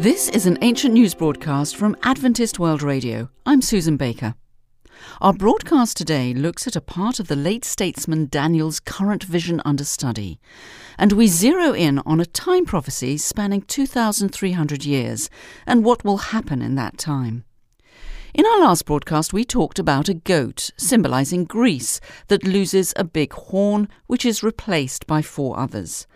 This is an ancient news broadcast from Adventist World Radio. I'm Susan Baker. Our broadcast today looks at a part of the late statesman Daniel's current vision under study, and we zero in on a time prophecy spanning 2,300 years and what will happen in that time. In our last broadcast, we talked about a goat symbolizing Greece that loses a big horn, which is replaced by four others.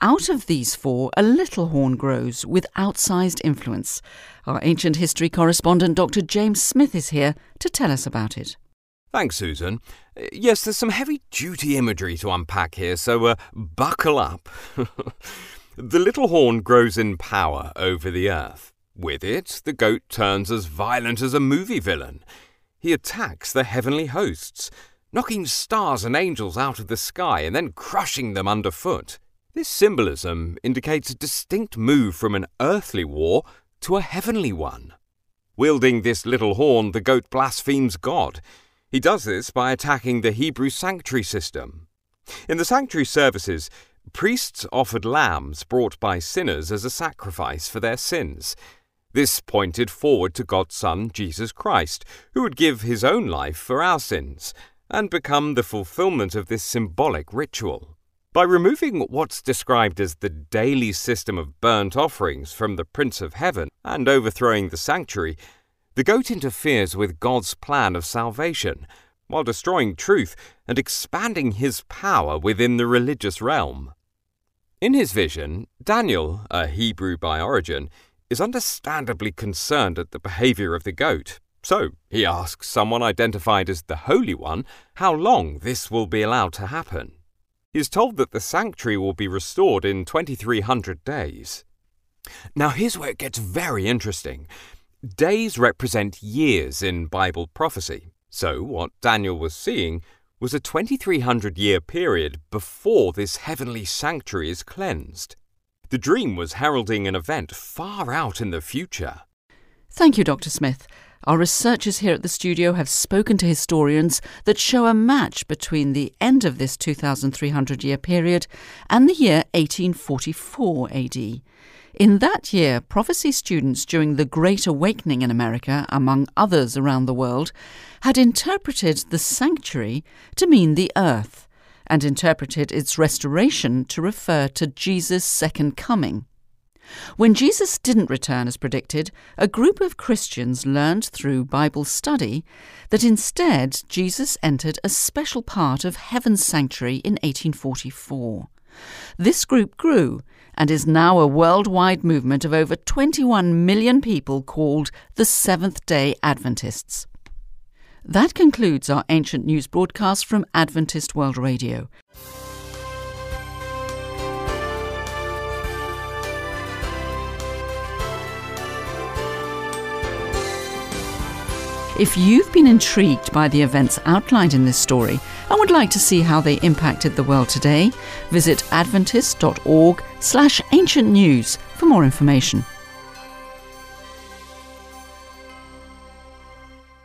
Out of these four, a little horn grows with outsized influence. Our ancient history correspondent, Dr. James Smith, is here to tell us about it. Thanks, Susan. Yes, there's some heavy duty imagery to unpack here, so uh, buckle up. the little horn grows in power over the earth. With it, the goat turns as violent as a movie villain. He attacks the heavenly hosts, knocking stars and angels out of the sky and then crushing them underfoot. This symbolism indicates a distinct move from an earthly war to a heavenly one. Wielding this little horn, the goat blasphemes God. He does this by attacking the Hebrew sanctuary system. In the sanctuary services, priests offered lambs brought by sinners as a sacrifice for their sins. This pointed forward to God's Son, Jesus Christ, who would give his own life for our sins and become the fulfillment of this symbolic ritual. By removing what's described as the daily system of burnt offerings from the Prince of Heaven and overthrowing the sanctuary, the goat interferes with God's plan of salvation while destroying truth and expanding his power within the religious realm. In his vision, Daniel, a Hebrew by origin, is understandably concerned at the behavior of the goat. So he asks someone identified as the Holy One how long this will be allowed to happen. Is told that the sanctuary will be restored in 2300 days. Now, here's where it gets very interesting. Days represent years in Bible prophecy. So, what Daniel was seeing was a 2300 year period before this heavenly sanctuary is cleansed. The dream was heralding an event far out in the future. Thank you, Dr. Smith. Our researchers here at the studio have spoken to historians that show a match between the end of this 2,300 year period and the year 1844 AD. In that year, prophecy students during the Great Awakening in America, among others around the world, had interpreted the sanctuary to mean the earth and interpreted its restoration to refer to Jesus' second coming. When Jesus didn't return as predicted, a group of Christians learned through Bible study that instead Jesus entered a special part of heaven's sanctuary in 1844. This group grew and is now a worldwide movement of over 21 million people called the Seventh day Adventists. That concludes our ancient news broadcast from Adventist World Radio. If you've been intrigued by the events outlined in this story and would like to see how they impacted the world today, visit adventist.org slash ancient news for more information.